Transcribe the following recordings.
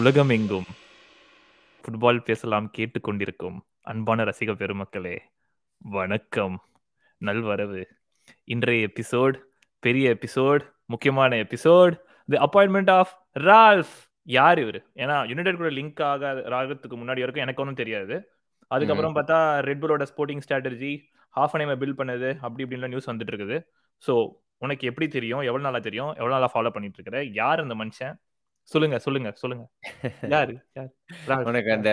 உலகமெங்கும். ஃபுட்பால் பேசலாம் கேட்டுக்கொண்டிருக்கும் அன்பான ரசிக பெருமக்களே வணக்கம். நல்வரவு. இன்றைய எபிசோட் பெரிய எபிசோட் முக்கியமான episode the appointment of Ralph யார் இவர்? ஏன்னா யுனைடெட் கூட லிங்க் ஆக ஆகிறதுக்கு முன்னாடி வரைக்கும் எனக்கு ஒன்றும் தெரியாது. அதுக்கப்புறம் பார்த்தா ரெட்புலோட sporting strategy half an build பண்ணது அப்படி இப்படின்லாம் நியூஸ் வந்துட்டு இருக்குது. ஸோ உனக்கு எப்படி தெரியும்? எவ்வளவு நாளா தெரியும்? எவ்வளவு நாளா ஃபாலோ பண்ணிட்டு இருக்கிற? யார் அந்த மனுஷன்? சொல்லுங்க சொல்லுங்க சொல்லுங்க. யாரு யார். உனக்கு அந்த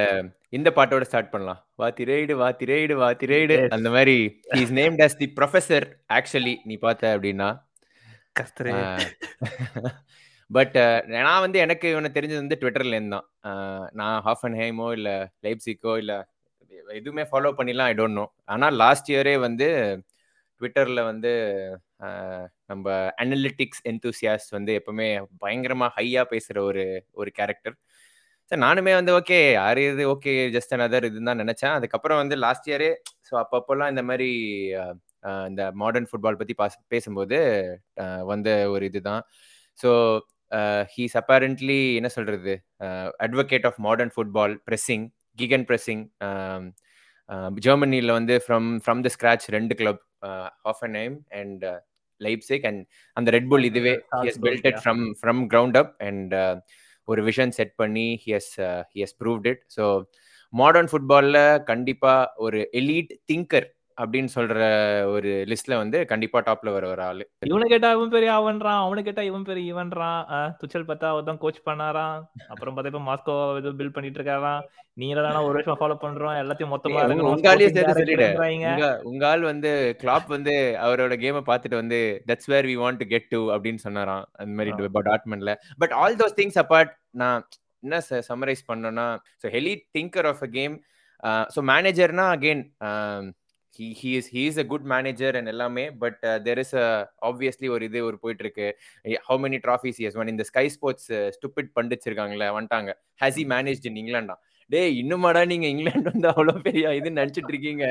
இந்த பாட்டோட ஸ்டார்ட் பண்ணலாம். வா திரைடு வா திரைடு வா திரைடு Yes. அந்த மாதிரி is named as the professor actually நீ பார்த்த அப்படின்னா. கஸ்தரே பட் நான் வந்து எனக்கு இவனை தெரிஞ்சது வந்து ட்விட்டர்ல இருந்து தான். நான் ஹாஃப் அண்ட் ஹேமோ இல்ல லைப்சிக்கோ இல்ல எதுவுமே ஃபாலோ பண்ணிலாம் ஐ டோன்ட் நோ ஆனா லாஸ்ட் இயரே வந்து ட்விட்டரில் வந்து நம்ம அனலிட்டிக்ஸ் எந்தூசியாஸ்ட் வந்து எப்பவுமே பயங்கரமாக ஹையாக பேசுகிற ஒரு ஒரு கேரக்டர் சார் நானுமே வந்து ஓகே யார் இது? ஓகே ஜஸ்ட் அனதர் இதுன்னு தான் நினச்சேன். அதுக்கப்புறம் வந்து லாஸ்ட் இயரே ஸோ அப்பப்போல்லாம் இந்த மாதிரி இந்த மாடர்ன் ஃபுட்பால் பற்றி பாஸ் பேசும்போது வந்த ஒரு இதுதான். ஸோ ஹீஸ் அப்பேரண்ட்லி என்ன சொல்கிறது advocate of modern football pressing gegenpressing ஜெர்மனியில் வந்து ஃப்ரம் ஃப்ரம் த ஸ்க்ராச் ரெண்டு club Hoffenheim and Leipzig and அந்த ரெட்புல் இதுவே he's built it from from ground up and ஒரு விஷன் செட் பண்ணி he's he's proved it so modern ஃபுட்பாலில் கண்டிப்பாக ஒரு elite thinker அப்படின்னு சொல்ற ஒரு லிஸ்ட்ல வந்து கண்டிப்பா டாப்ல வர ஒரு ஆளு. இவனை கேட்டா இவன் பெரிய அவன்றான் அவனை கேட்டா இவன் பெரிய இவன்றான். துச்சல் பார்த்தா அவர் தான் கோச் பண்ணாராம். அப்புறம் பார்த்தா இப்ப மாஸ்கோ ஏதோ பில்ட் பண்ணிட்டு இருக்காராம். நீ என்னடா ஒரு வருஷம் ஃபாலோ பண்றோம். எல்லாத்தையும் மொத்தமா உங்க- இறங்கணும், உங்க ஆளையே sporting சேர்த்து director சொல்லிடு. ன்றாங்க. உங்க ஆள் வந்து கிளாப் வந்து அவரோட கேமை பார்த்துட்டு வந்து that's where we want to get to அப்படின்னு சொன்னாராம். அந்த மாதிரி. டாட்மெண்ட்ல but all those things apart நான் என்ன சம்மரைஸ் பண்ணேன்னா so heli thinker of a game so மேனேஜர்னா again he is is he is a good manager எல்லாமே பட் தெர் இஸ் ஆப்வியஸ்லி ஒரு இது ஒரு போயிட்டு இருக்கு how many trophies he won இந்த ஸ்கை ஸ்போர்ட்ஸ் ஸ்டூபிட் பண்டிச்சிருக்காங்களே வந்துட்டாங்க. ஹேஸ் இ மேனேஜ் இன் இங்கிலாண்டா டேய் இன்னுமாடா நீங்க இங்கிலாந்து வந்து அவ்வளவு பெரிய இதுன்னு நினைச்சிட்டு இருக்கீங்க.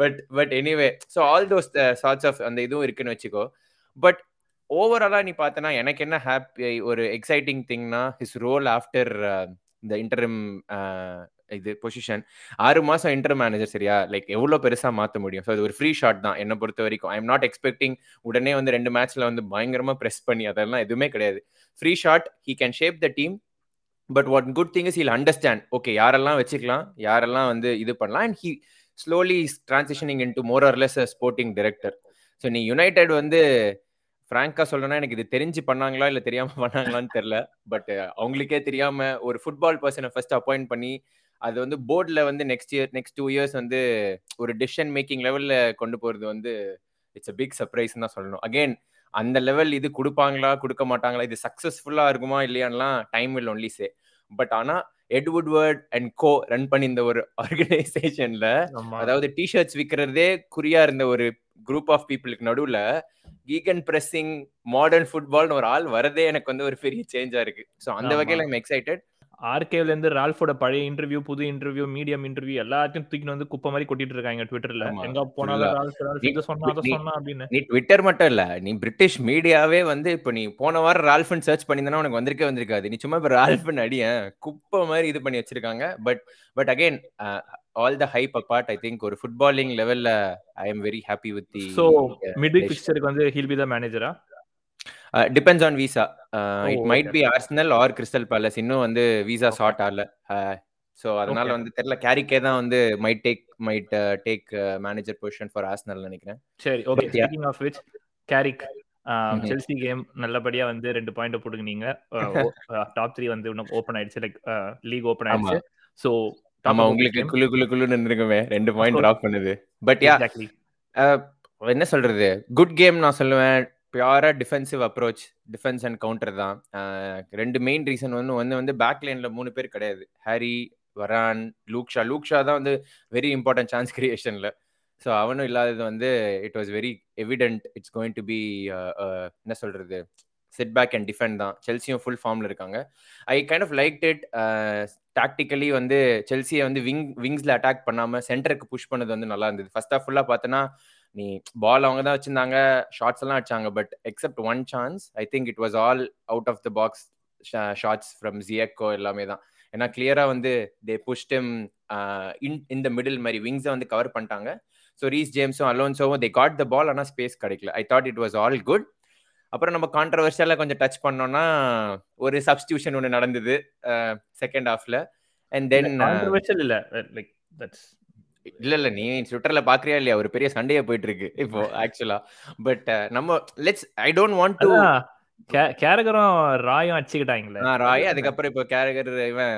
But but anyway so all those sorts of அந்த இதுவும் இருக்குன்னு வச்சுக்கோ. பட் ஓவராலா நீ பார்த்தனா எனக்கு என்ன ஹாப்பி ஒரு எக்ஸைட்டிங் திங்னா ஹிஸ் ரோல் ஆஃப்டர் இந்த இன்டர்ம் இது பொசிஷன் ஆறு மாசம் இன்டர் மேனேஜர் சரியா? லைக் எவ்வளோ பெருசா மாத்த முடியும்? ஸோ அது ஒரு ஃப்ரீ ஷாட் தான். என்னை பொறுத்த வரைக்கும். ஐ எம் நாட் எக்ஸ்பெக்டிங் உடனே வந்து ரெண்டு மேட்ச்ல வந்து பயங்கரமா ப்ரெஸ் பண்ணி அதெல்லாம் எதுவுமே கிடையாது. Free shot he can shape the team but what good thing is he'll understand okay யாரெல்லாம் வச்சுக்கலாம்? யாரெல்லாம் வந்து இது பண்ணலாம்? And he slowly transitioning in to more or less sporting director so நீ யுனைடெட் வந்து ஃப்ராங்கா சொல்லணும்னா எனக்கு இது தெரிஞ்சு பண்ணாங்களா? இல்லை தெரியாமல் பண்ணாங்களான்னு தெரில பட் அவங்களுக்கே தெரியாமல் ஒரு ஃபுட்பால் பர்சனை ஃபர்ஸ்ட் அப்பாயிண்ட் பண்ணி அது வந்து போர்டில் வந்து next year next two years வந்து ஒரு டிசிஷன் மேக்கிங் லெவலில் கொண்டு போகிறது வந்து இட்ஸ் அ பிக் சர்ப்ரைஸ் தான் சொல்லணும் அகெயின் அந்த லெவல் இது கொடுப்பாங்களா கொடுக்க மாட்டாங்களா இது சக்ஸஸ்ஃபுல்லா இருக்குமா இல்லையான்லாம் time will only say but ஆனா Ed Woodward and co run பண்ணி இந்த ஒரு ஆர்கனைசேஷன்ல. அதாவது டிஷர்ட்ஸ் விற்கிறதே குறியா இருந்த ஒரு குரூப் ஆஃப் பீப்புளுக்கு நடுவுல கீகன் பிரessing மாடர்ன் ஃபுட்பால்னு ஒரு ஆள் வரதே எனக்கு வந்து ஒரு பெரிய சேஞ்சா இருக்கு ஸோ அந்த. வகையில ஐம் எக்ஸைட்டட் ஆர்கேவ்ல இருந்து ரால்ஃபோட பழைய இன்டர்வியூ புது இன்டர்வியூ மீடியம் இன்டர்வியூ எல்லாத்தையும் தூக்கிட்டு வந்து குப்பை மாதிரி கொட்டிட்டு இருக்காங்க ட்விட்டர்ல. எங்க போனாலும். ரால்ஃப் இதை சொன்னா அதை சொன்னா அப்படின்னு. நீ ட்விட்டர் மட்டும் இல்ல நீ பிரிட்டிஷ் மீடியாவே வந்து இப்போ நீ போன வாரம் ரால்ஃபன் சர்ச் பண்ணியிருந்தனா உனக்கு வந்திருக்கே வந்திருக்காது. நீ சும்மா இப்போ ரால்ஃபன் அடியேன் குப்பை மாதிரி இது பண்ணி வச்சிருக்காங்க. But but again all the hype apart I think ஒரு ஃபுட்பாலிங் லெவல்ல I am very happy with the so mid பிக்சருக்கு வந்து ஹில் பி த மேனேஜரா depends on visa it might. Be Arsenal or Crystal Palace இன்னும் வந்து visa. Short ஆகல. So அதனால Okay. வந்து தெரியல. கேரிக்கே தான் வந்து might take might take manager position for Arsenal நினைக்கிறேன். சரி okay. Speaking of which Carrick. Chelsea game நல்லபடியா வந்து ரெண்டு பாயிண்ட் போட்டுக்கினீங்க. டாப் த்ரீ வந்து இன்னும் ஓப்பன் ஆயிடுச்சு. லைக் லீக் ஓப்பன் ஆயிடுச்சு. சோ ஆமா உங்களுக்கு குளு குளு குளுன்னு இருந்திருக்குமே. ரெண்டு பாயிண்ட். டிராப் பண்ணுது. பட் யா என்ன சொல்றது? குட் கேம் நான் சொல்லுவேன். பியூரா defensive approach defence and counter தான். ரெண்டு மெயின் ரீசன் வந்து ஒன்று வந்து பேக் லைனில் மூணு பேர் கிடையாது. ஹாரி வரான் லூக்ஷா லூக்ஷா தான் வந்து வெரி இம்பார்ட்டன்ட் சான்ஸ் கிரியேஷனில் ஸோ அவனும் இல்லாதது வந்து it was very evident it's going to be என்ன சொல்கிறது செட் பேக் அண்ட் டிஃபெண்ட் தான் செல்சியும் ஃபுல் ஃபார்மில் இருக்காங்க. I kind of like it tactically வந்து செல்சியை வந்து விங் விங்ஸில் அட்டாக் பண்ணாமல் சென்டருக்கு புஷ் பண்ணது வந்து நல்லா இருந்தது. ஃபர்ஸ்ட் ஆஃப் ஃபுல்லாக பார்த்தோன்னா நீ பால் அவங்க தான் வச்சிருந்தாங்க ஷார்ட்ஸ் எல்லாம் அடிச்சாங்க but except one chance I think it was all out of the box shots from ஜியக்கோ எல்லாமே தான். ஏன்னா கிளியரா வந்து தே புஷ்டம் இன் இன் த மிடில் மாதிரி விங்ஸை வந்து கவர் பண்ணிட்டாங்க. ஸோ ரீஸ் ஜேம்ஸும் அலோன்சோவும் தே காட் த பால் ஆனால் ஸ்பேஸ் கிடைக்கல. I thought it was all good அப்புறம் நம்ம கான்ட்ரவர்ஷியலாக கொஞ்சம் டச் பண்ணோம்னா ஒரு சப்ஸ்டியூஷன் ஒன்று நடந்தது செகண்ட் ஹாஃப்ல அண்ட் தென் இல்லை இல்ல. லைக் தட்ஸ் இல்ல இல்ல. நீ ட்விட்டர்ல பாக்குறியா இல்லையா? ஒரு பெரிய சண்டையா போயிட்டு இருக்கு இப்போ ஆக்சுவலா பட் நம்ம let's I don't want to கேரகரும் ராயும் அடிச்சுக்கிட்டாங்களே. ராய் அதுக்கப்புறம் இப்போ கேரகர் இவன்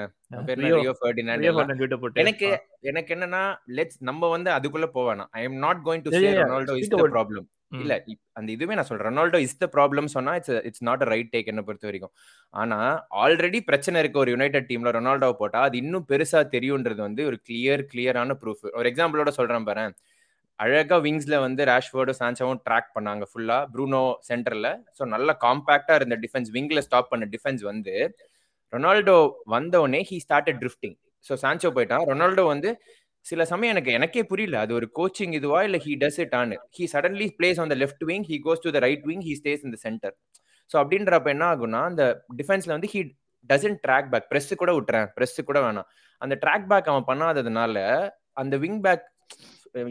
எனக்கு எனக்கு என்னன்னா லெட்ஸ் நம்ம வந்து அதுக்குள்ள போவேணாம் I am not going to say. Ronaldo is the problem. இல்ல அந்த இதுவே நான் சொல்றேன். ரொனால்டோ இஸ் த ப்ராப்ளம் சொன்னா it's it's not a right take என்ன பொறுத்த வரைக்கும். ஆனா ஆல்ரெடி பிரச்சனை இருக்கு ஒரு யுனைடெட் டீம்ல ரொனால்டோ போட்டா அது இன்னும் பெருசா தெரியும்ன்றது வந்து ஒரு கிளியர் கிளியரான ப்ரூஃப் ஒரு எக்ஸாம்பிளோட சொல்றேன் பாரு. அழகா விங்ஸ்ல வந்து ரேஷ்வர்டும் சான்சாவும் ட்ராக் பண்ணாங்க ஃபுல்லா ப்ரூனோ சென்டர்ல ஸோ நல்ல காம்பாக்டா இருந்த டிஃபென்ஸ் விங்ல ஸ்டாப் பண்ண டிஃபென்ஸ் வந்து ரொனால்டோ வந்தோடனே he started drifting so Sancho போயிட்டான். ரொனால்டோ வந்து சில சமயம் எனக்கு எனக்கே புரியல. அது ஒரு கோச்சிங் இதுவா? இல்ல he does it on he suddenly plays on the left wing he goes to the right wing he stays in the centre so அப்படின்றப்ப என்ன ஆகும்னா அந்த டிஃபென்ஸ்ல வந்து he doesn't track back press கூட விட்டுறேன். ப்ரெஸ் கூட வேணாம். அந்த ட்ராக் பேக் அவன் பண்ணாததுனால அந்த விங் பேக்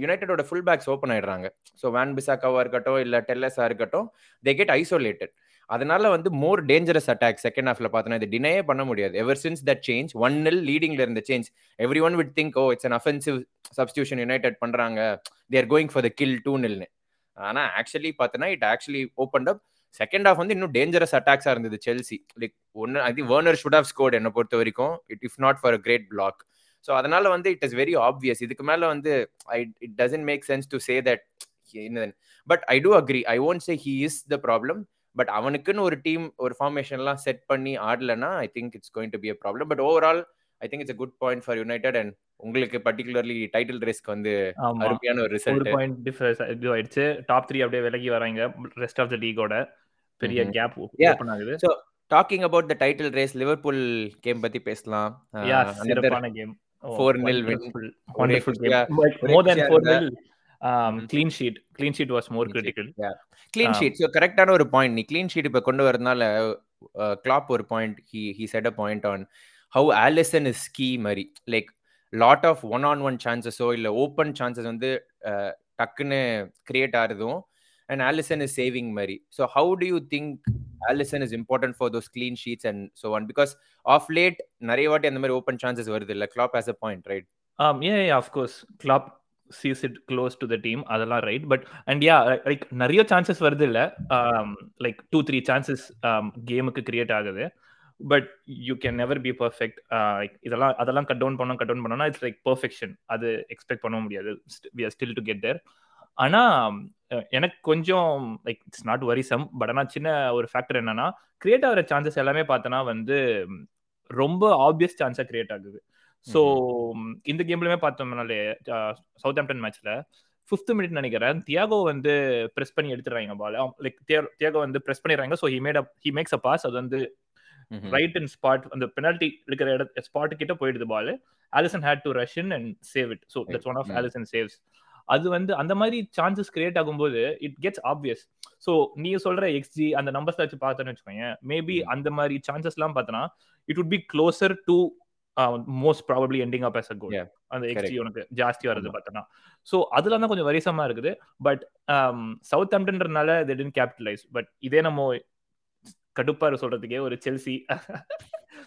யுனைடெடோட ஃபுல் பேக்ஸ் ஓப்பன் ஆயிடுறாங்க. ஸோ வேன் பிசாக்காவா இருக்கட்டும் இல்ல டெல்லஸா இருக்கட்டும் தே கெட் ஐசோலேட்டட் அதனால வந்து மோர் டேஞ்சரஸ் அட்டாக் செகண்ட் ஹாஃப்ல பார்த்தோன்னா இது டினையே பண்ண முடியாது. Ever since that change one nil லீடிங்ல இருந்த change every one would think oh it's an offensive substitution United பண்றாங்க they're going for the kill two நில்னு ஆனா ஆக்சுவலி பார்த்தோன்னா it actually open up second half வந்து இன்னும் டேஞ்சரஸ் அட்டாக்ஸா இருந்தது Chelsea like ஒன்னு I think Werner should have scored என்னை பொறுத்த வரைக்கும் it if not for a great block so அதனால வந்து இட் இஸ் வெரி ஆப்வியஸ் இதுக்கு மேல வந்து I it doesn't make sense to say that but I do agree I won't say he is the problem but அவனுக்குன்னு ஒரு team ஒரு ஃபார்மேஷன்லாம் set பண்ணி ஆடலன்னா I think it's going to be a problem but overall I think it's good point for United and உங்களுக்கு particularly title ரேஸ்க்கு வந்து அருமையான ஒரு ரிசல்ட் பாயிண்ட் டிஃபரன்ஸ் இது ஆயிடுச்சு. டாப் 3 அப்படியே விலகி வராங்க. ரெஸ்ட் ஆஃப் தி லீகோட பெரிய கேப் ஓபன் ஆகுது. So talking about the title race Liverpool game பத்தி பேசலாம். யா சிறப்பான game 4-0 win wonderful game more then 4-0 clean sheet clean sheet was more critical clean sheet so கரெக்டான ஒரு பாயிண்ட் நீ clean sheet இப்போ கொண்டு வரதுனால கிளாப் ஒரு point he he said a point on how Alisson is key மாதிரி. Like lot of one on one சான்சஸோ இல்லை open chances வந்து டக்குன்னு கிரியேட் ஆகிறதும் அண்ட் ஆலிசன் இஸ் சேவிங் மாதிரி. So how do you think Alisson is important for those clean sheets and so one because of late நிறைய வாட்டி அந்த மாதிரி open chances வருது இல்லை. Klopp has a point right ஆம் ஏ of course Klopp sees it close to the team அதெல்லாம் right but and yeah like நிறைய chances வருது இல்லை. லைக் டூ த்ரீ சான்சஸ் கேமுக்கு கிரியேட் ஆகுது. But you can never be perfect like இதெல்லாம் அதெல்லாம் cut down பண்ணோம் கட் டவுன் பண்ணோம்னா இட்ஸ் லைக் பர்ஃபெக்ஷன் அது எக்ஸ்பெக்ட் பண்ண முடியாது. We are still to get there ஆனால் எனக்கு கொஞ்சம் like it's not worrisome but ஆனால் சின்ன ஒரு ஃபேக்டர் என்னன்னா கிரியேட் ஆகிற சான்சஸ் எல்லாமே பார்த்தோன்னா வந்து ரொம்ப ஆப்வியஸ் சான்ஸாக கிரியேட் ஆகுது. ஸோ இந்த கேம்லயுமே பார்த்தோம்னாலே சவுத் ஆம்டன் மேட்ச்ல ஃபிஃப்த் மினிட் நினைக்கிறேன். தியாகோ வந்து ப்ரெஸ் பண்ணி எடுத்துறாங்க பால் லைக் தியாகோ வந்து ப்ரெஸ் பண்ணிடுறாங்க. So he made he makes a pass அது வந்து ரைட் அண்ட் ஸ்பாட் அந்த பெனால்டி இருக்கிற இட ஸ்பாட் கிட்ட போயிடுது ball Alisson had to rush in and save it so that's one of. Alisson saves அது வந்து அந்த மாதிரி சான்சஸ் கிரியேட் ஆகும்போது இட் கெட்ஸ் ஆப்வியஸ் ஸோ நீ சொல்ற எக்ஸ்ஜி அந்த நம்பர்ஸ் வச்சு பார்த்தோன்னு வச்சுக்கோங்க மேபி. அந்த மாதிரி சான்சஸ்லாம் பார்த்தோன்னா it would be closer to most probably ending up as a goal Yeah, அந்த correct. உனக்கு ஜாஸ்தி வருது. பார்த்தோன்னா ஸோ அதுல தான் கொஞ்சம் வரிசமா இருக்குது. பட் சவுத் ஆம்டன்றனால they didn't capitalize. பட் இதே நம்ம கடுப்பா இருக்கு சொல்றதுக்கே ஒரு செல்சி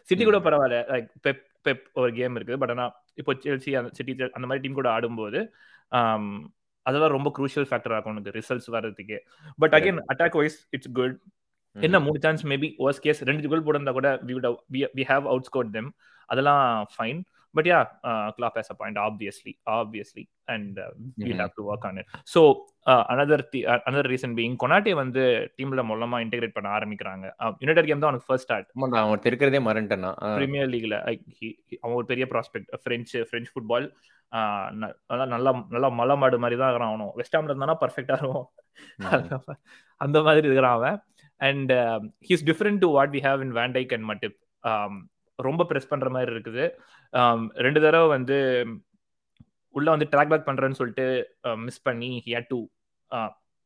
சிட்டி கூட. பரவாயில்ல. லைக் பெப் பெப் ஒரு கேம் இருக்குது. பட் ஆனா இப்போ செல்சி அந்த சிட்டி அந்த மாதிரி டீம் கூட ஆடும்போது ஆம், அதெல்லாம் ரொம்ப குரூஷியல் ஃபேக்டர் ஆகும் உனக்கு ரிசல்ட்ஸ் வர்றதுக்கு. But again attack wise it's good என்ன மூணு சான்ஸ் மேபி ஒர்ஸ் கேஸ் ரெண்டு கோல் போட்டிருந்தா கூட we we- we have outscored them. அதெல்லாம் fine but yeah Klopp and uh, we'll Mhm. have to work on it. So uh, another th- uh, another reason being Konate வந்து டீம்ல மூலமா integrate பண்ண ஆரம்பிக்கிறாங்க. United game தான் அவனுக்கு first start அவன் இருக்கிறதே மறந்துட்டேன்னா பிரீமியர் லீக்ல அவன் ஒரு பெரிய ப்ராஸ்பெக்ட் ஃப்ரெஞ்சு ஃப்ரெஞ்ச் ஃபுட்பால் நல்லா நல்லா நல்லா மலை மாடு மாதிரி தான் இருக்கிறான் அவனும். வெஸ்ட் ஹாம்ல இருந்தானா பர்ஃபெக்டா இருக்கும். அந்த மாதிரி இருக்கிறான் அவன். And he's different to what we have in Van Dijk and Matip ரொம்ப ப்ரெஸ் பண்ற மாதிரி இருக்குது. ரெண்டு தடவை வந்து உள்ள வந்து ட்ராக் பேக் பண்றேன்னு சொல்லிட்டு மிஸ் பண்ணி he had to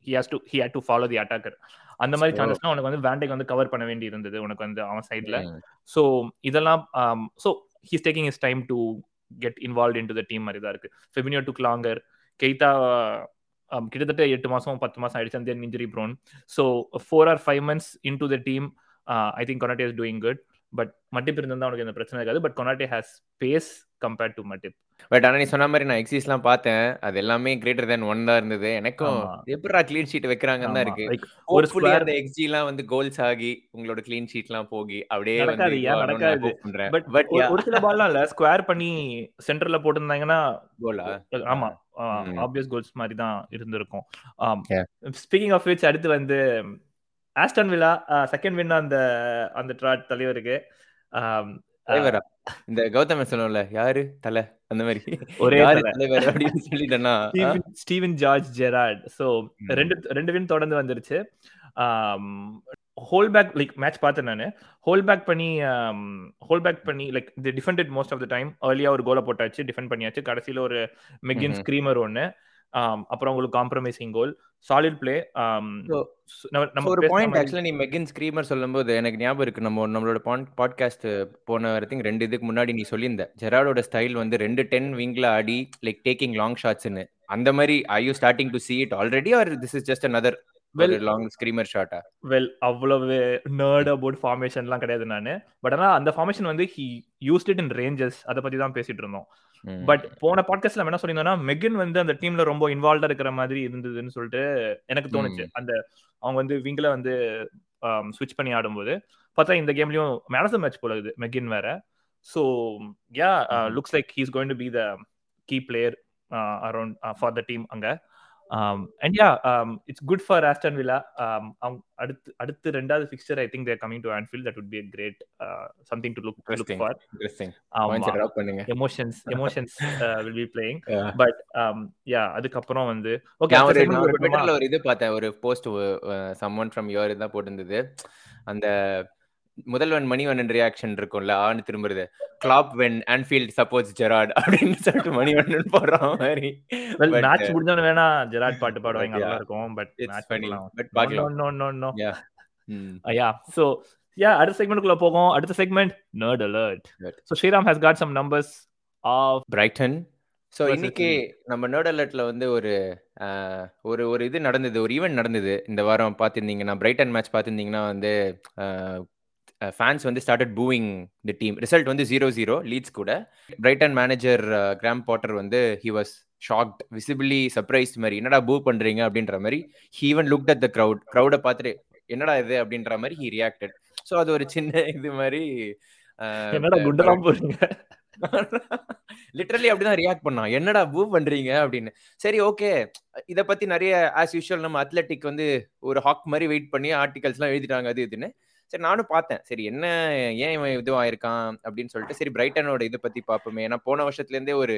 he has to he had to follow the attacker அந்த மாதிரி சான்சஸ்லாம் உனக்கு வந்து வேண்டைக்கு வந்து கவர் பண்ண வேண்டி இருந்தது உனக்கு வந்து அவன் சைட்ல. ஸோ இதெல்லாம் so he's taking his time to get involve in to the team மாதிரி தான் இருக்கு. ஃபெபினியோ டுக் லாங்கர் கெய்தா கிட்டத்தட்ட எட்டு மாசம் பத்து மாசம் ஆயிடுச்சு அந்த injury prone so four or five months in to the team I think Konate is doing good but Matip இருந்தால் அவனுக்கு எந்த பிரச்சனை இருக்காது. But Konate has space compared to Matip but ஆனா நீ சொன்ன மாதிரி நான் எக்ஸிஸ்லாம் பார்த்தேன். அது எல்லாமே கிரேட்டர் தென் ஒன் தான் இருந்தது. எனக்கும். எப்படா க்ளீன் ஷீட் வைக்கிறாங்கன்னு தான் இருக்கு. ஒரு square- அந்த எக்ஸ்ஜி எல்லாம் வந்து கோல்ஸ் ஆகி உங்களோட க்ளீன் ஷீட்லாம் போகி அப்படியே நடக்காது, ஏன் நடக்காது? பட் பட் ஒரு- சில பால்லாம் இல்ல. ஸ்கொயர் பண்ணி சென்டர்ல போட்டிருந்தாங்கன்னா கோலா ஆமா. ஆப்வியஸ் கோல்ஸ் மாதிரி தான் இருந்திருக்கும். ஸ்பீக்கிங் ஆஃப் விச் அடுத்து வந்து ஆஸ்டன் வில்லா செகண்ட் வின் அந்த அந்த ட்ராட் தலைவருக்கு. Um, தலைவரா? இந்த கௌதம் சொல்லுவோம்ல யாரு? தலை அந்த மாதிரி. ஒரே. தலைவர் அப்படின்னு சொல்லிட்டேன்னா? ஸ்டீவன் ஜார்ஜ் ஜெராட் ஸோ ம். ரெண்டு ரெண்டு வின் தொடர்ந்து வந்துருச்சு. ஹோல் பேக் லைக் மேட்ச் பார்த்தேன் நான். ஹோல் பேக் பண்ணி ஹோல் பேக் பண்ணி like the defended most of the time ஏர்லியா ஒரு கோலை போட்டாச்சு டிஃபெண்ட் பண்ணியாச்சு. கடைசியில ஒரு மெக்கின். ஸ்க்ரீமர் ஒன்னு um, அப்புறம் உங்களுக்கு காம்ப்ரமைசிங் கோல் சாலிட் பிளே நம்ம ஒரு பாயிண்ட் ஆக்சுவலா நீ மெகின் ஸ்க்ரீமர் சொல்லும்போது எனக்கு ஞாபகம் இருக்கு. நம்ம நம்மளோட பாட்காஸ்ட் போன வரைக்கும் ரெண்டு இதுக்கு முன்னாடி நீ சொல்லியிருந்த. ஜெராடோட ஸ்டைல் வந்து ரெண்டு டென் விங்ல ஆடி லைக் டேக்கிங் லாங் ஷாட்ஸ்னு அந்த மாதிரி I you starting to see it already or this is just another Well- long screamer ஷாட்டா well அவ்வளவு நர்ட் அபவுட் ஃபார்மேஷன்லாம் கிடையாது நான். பட் ஆனால் அந்த ஃபார்மேஷன் வந்து he used it in ranges அதை பத்தி தான் பேசிட்டு இருந்தோம். பட் போன பாட்காஸ்ட்ல என்ன சொல்லியிருந்தோம்னா மெகின் வந்து அந்த டீம்ல ரொம்ப இன்வால்வ்டா இருக்கிற மாதிரி இருந்ததுன்னு சொல்லிட்டு எனக்கு தோணுச்சு. அந்த அவங்க வந்து விங்ல வந்து ஸ்விட்ச் பண்ணி ஆடும்போது பார்த்தா இந்த கேம்லயும் மேன் ஆஃப் த மேட்ச் போல இது மெகின் வேற. So yeah. Looks like he's going to be the key player around for the team அங்க. And yeah it's good for Aston Villa அடுத்து அடுத்து ரெண்டாவது fixture I think they're coming to Anfield that would be a great something to look look Interesting. For பண்ணுங்க. Emotions emotions will be playing. But yeah அதுக்கப்புறம் வந்து okay ஒரு ட்விட்டர்ல ஒரு இது பார்த்தேன். ஒரு போஸ்ட் சம்மன் ஃப்ரம் யுவர் தான் போட்டிருந்தது. அந்த முதல்வன் மணிவண்ணன் ரியாக்ஷன் இருக்கும்ல ஆன்னு திரும்புறது. Clap when Anfield supports Gerrard அப்படின்னு சொல்லிட்டு மணிவண்ணன் போடுற மாதிரி. மேட்ச் முடிஞ்சவன வேணா ஜெராட் பாட்டு பாடுவாங்க நல்லா இருக்கும் பட் மேட்ச். பண்ணலாம் But பார்க்கலாம். No no no. Yeah so yeah அடுத்த செக்மெண்ட்குள்ள போகும் அடுத்த segment nerd alert. So Sriram has got some numbers of Brighton so இன்னைக்கு நம்ம நோட் அலர்ட்ல வந்து ஒரு ஒரு ஒரு இது நடந்தது ஒரு ஈவெண்ட் நடந்தது. இந்த வாரம் பார்த்துருந்தீங்கன்னா பிரைட்டன் மேட்ச் பார்த்துருந்தீங்கன்னா வந்து ஃபேன்ஸ் வந்து started booing the team result வந்து ஜீரோ ஜீரோ லீட்ஸ் கூட. பிரைட்டன் மேனேஜர் கிராம் பாட்டர் வந்து he was shocked visibly surprise மாதிரி. என்னடா பூ பண்றீங்க? அப்படின்ற மாதிரி he even looked at the crowd க்ரௌடை பார்த்துட்டு என்னடா இது? அப்படின்ற மாதிரி ஹி ரியாக்டட் ஸோ அது ஒரு சின்ன இது மாதிரி என்னடா குண்டலாம் போறீங்க லிட்டரலி அப்படிதான் ரியாக்ட் பண்ணான். என்னடா பூ பண்றீங்க? அப்படின்னு. சரி ஓகே இத பத்தி நிறைய ஆஸ் யூஷுவல் நம்ம அத்லெட்டிக் வந்து ஒரு ஹாக் மாதிரி வெயிட் பண்ணி ஆர்டிகல்ஸ் எல்லாம் எழுதிட்டாங்க அது இதுன்னு. சரி நானும் பார்த்தேன். சரி என்ன ஏன் இவன் இதுவாயிருக்கான்? அப்படின்னு சொல்லிட்டு சரி பிரைட்டனோட இதை பத்தி பார்ப்போமே. ஏன்னா போன வருஷத்துலேருந்தே ஒரு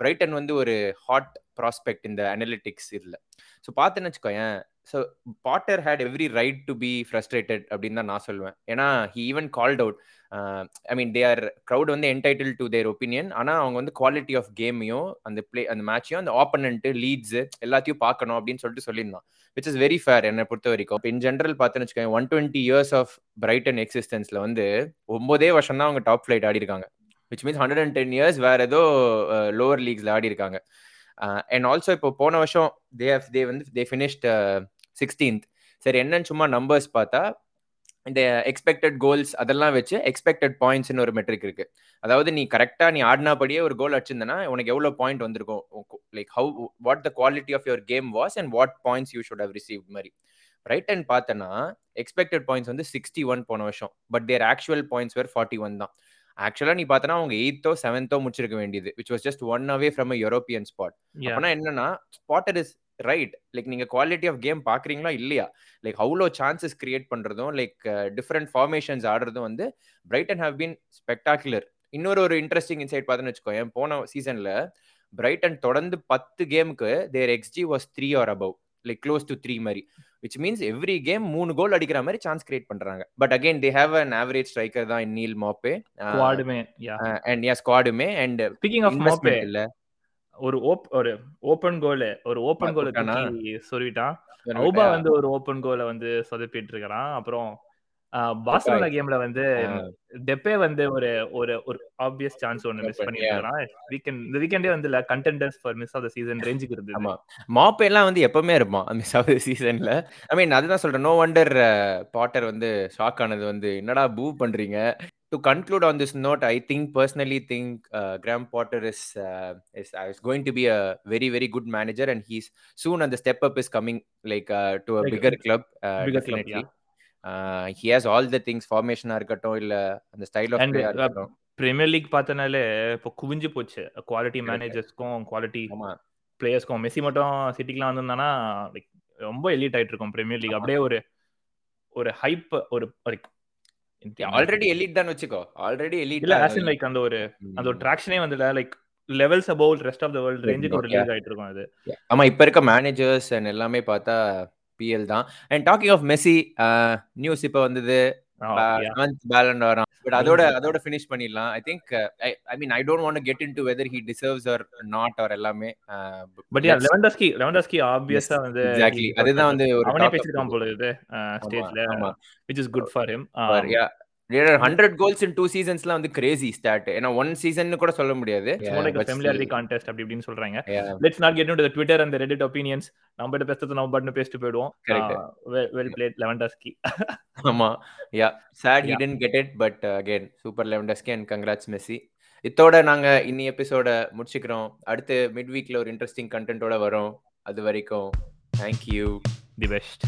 பிரைட்டன் வந்து ஒரு ஹாட் ப்ராஸ்பெக்ட் இந்த அனலிட்டிக்ஸ் இதில். ஸோ பார்த்தேன்னு வச்சுக்கோயேன் so Potter had every right to be frustrated அப்படின்னு தான் நான் சொல்லுவேன் ஏன்னா he even called out I mean they are crowd வந்து என்டைட்டில் டு தேர் ஒப்பீனியன் ஆனால் அவங்க வந்து குவாலிட்டி ஆஃப் கேமையும் அந்த பிளே அந்த மேட்சையும் அந்த ஆப்பனண்ட்டு லீட்ஸ் எல்லாத்தையும் பார்க்கணும் அப்படின்னு சொல்லிட்டு சொல்லியிருந்தான். விச் இஸ் வெரி ஃபேர் என்னை பொறுத்த வரைக்கும். இப்போ இன் ஜென்ரல் பார்த்தேன்னு வச்சுக்கோங்க one twenty years of Brighton எக்ஸிஸ்டன்ஸில் வந்து ஒம்போதே வருஷம் தான் அவங்க டாப் ஃப்ளைட் ஆடி இருக்காங்க which means hundred and ten years வேற ஏதோ லோவர் லீக்ஸில் ஆடி இருக்காங்க அண்ட் ஆல்சோ இப்போ போன வருஷம் தே ஹவ் தே வந்து தே ஃபினிஷ்ட் சிக்ஸ்டீன்த் சரி என்னன்னு சும்மா நம்பர்ஸ் பார்த்தா இந்த எக்ஸ்பெக்டட் கோல்ஸ் அதெல்லாம் வச்சு எக்ஸ்பெக்டட் பாயிண்ட்ஸ்னு ஒரு மெட்ரிக் இருக்கு. அதாவது நீ கரெக்டா நீ ஆடினாபடியே ஒரு கோல் அடிச்சிருந்தனா உனக்கு எவ்வளவு பாயிண்ட் வந்திருக்கும்? Like how what the quality of your game was and what points you should have receive மாதிரி. ரைட் அண்ட் பார்த்தனா எக்ஸ்பெக்டட் பாயிண்ட்ஸ் வந்து சிக்ஸ்டி ஒன் போன வருஷம் but their actual points were forty one தான். ஆக்சுவலா நீ பார்த்தனா அவங்க எயித்தோ செவன்த்தோ முடிச்சிருக்க வேண்டியது which was just one away from a European spot அப்பனா என்னன்னா ஸ்பாட்டர் இஸ் ரைட் லைக் நீங்க குவாலிட்டி ஆஃப் கேம் பாக்குறீங்களா? இல்லையா? லைக் அவ்வளோ சான்சஸ் கிரியேட் பண்றதும் லைக் டிஃப்ரெண்ட் ஃபார்மேஷன்ஸ் ஆடுறதும் வந்து பிரைட்டன் ஹவ் பீன் ஸ்பெக்டாகுலர் இன்னொரு ஒரு இன்ட்ரெஸ்டிங் இன்சைட் பார்த்தேன்னு வச்சுக்கோ போன சீசன்ல பிரைட்டன் தொடர்ந்து பத்து கேமுக்கு their xG was three or above like close to three மாதிரி. விச் மீன்ஸ் எவ்ரி கேம் மூணு கோல் அடிக்கிற மாதிரி சான்ஸ் கிரியேட் பண்றாங்க. But again they have an average striker தான் நீல் மாப்பே அண்ட் யா ஸ்குவாடுமே அண்ட் ஸ்பீக்கிங் ஆஃப் மாப்பே இல்ல. ஒரு ஓப் ஒரு ஓப்பன் கோல் ஒரு ஓப்பன் கோலை அவுபா விட்டா? வந்து ஒரு ஓப்பன் கோலை வந்து சொதப்பிட்டு இருக்கிறான் அப்புறம் பார்சலோனா கேம்ல வந்து. டெப்பே வந்து ஒரு ஒரு ஒரு ஆப்வியஸ் சான்ஸ் ஒன்னு மிஸ். இருக்கிறான் வீக்கெண்ட் இந்த வீக்கெண்டே வந்து contenders for miss of the season ரேஞ்சுக்கு இருந்தது. ஆமா. மாப் எல்லாம் வந்து எப்பவுமே இருப்பான் மிஸ் ஆகுது சீசன்ல ஐ மீன் அதுதான் சொல்றேன். நோ வண்டர் பாட்டர் வந்து ஷாக் ஆனது வந்து என்னடா பூ பண்றீங்க? To conclude on this note I think personally think Graham Potter is is is going to be a very very good manager and he's soon அந்த step up is coming like to a Like, bigger club bigger club, definitely he has all the things ஃபார்மேஷனா இருக்கட்டும் இல்ல அந்த style of And, பிளேயா uh, இருக்கட்டும் premier league பார்த்தனாலே இப்போ குவிஞ்சு போச்சு குவாலிட்டி. மேனேஜர்ஸ்க்கும் குவாலிட்டி பிளேயர்ஸ்க்கும் மெஸ்ஸி மட்டும் சிட்டிக்குலாம் வந்திருந்தானா லைக் ரொம்ப எலிட் ஆயிட்டு இருக்கும் பிரீமியர் லீக். அப்படியே ஒரு ஒரு ஹைப் ஒரு like, ஆல்ரெடி எலிட் தான் வச்சுக்கோ? ஆல்ரெடி எலிட் இல்ல ஆஸ் லைக் அந்த ஒரு அந்த ஒரு ட்ராக்ஷனே வந்து like levels about rest of the world ரேஞ்சுக்கு ஒரு. லீக் ஆயிட்டு இருக்கும் அது. ஆமா இப்ப இருக்க மேனேஜர்ஸ் அண்ட் எல்லாமே பார்த்தா பிஎல் தான். And talking of Messi news இப்ப வந்தது. பேலண்ட் பட் அதோட அதோட ஃபினிஷ் பண்ணிடலாம். I think I mean I don't want get in to whether he deserves or not or எல்லாமே பட் யா லெவன்டஸ்கி லெவன்டஸ்கி ஆப்வியஸா வந்து எக்ஸாக்ட்லி அதுதான் வந்து ஒரு அவனே பேசிருக்கான் போல இது ஸ்டேஜ்ல for him hundred goals in two சீசன்ஸ்லாம் வந்து கிரேசி ஸ்டார்ட் ஏன்னா ஒன் சீசன் கூட சொல்ல முடியாது. ஃபெமிலியாரிட்டி கான்டெஸ்ட் அப்படி இப்படின்னு சொல்றாங்க. Let's not get the Twitter and Reddit opinions நம்ம கிட்ட பேசுறது நம்ம பாட்டு பேசிட்டு போயிடுவோம். வெல் பிளேட் லெவன்டஸ்கி ஆமா. Yeah said he Yeah. Didn't get it but again super Lewandowski and congrats Messi இதோட நாங்க இன்னி எபிசோட முடிச்சுக்கிறோம். அடுத்து மிட் வீக்ல ஒரு இன்ட்ரெஸ்டிங் கண்டென்ட்டோட வரோம். அது வரைக்கும் தேங்க்யூ தி பெஸ்ட்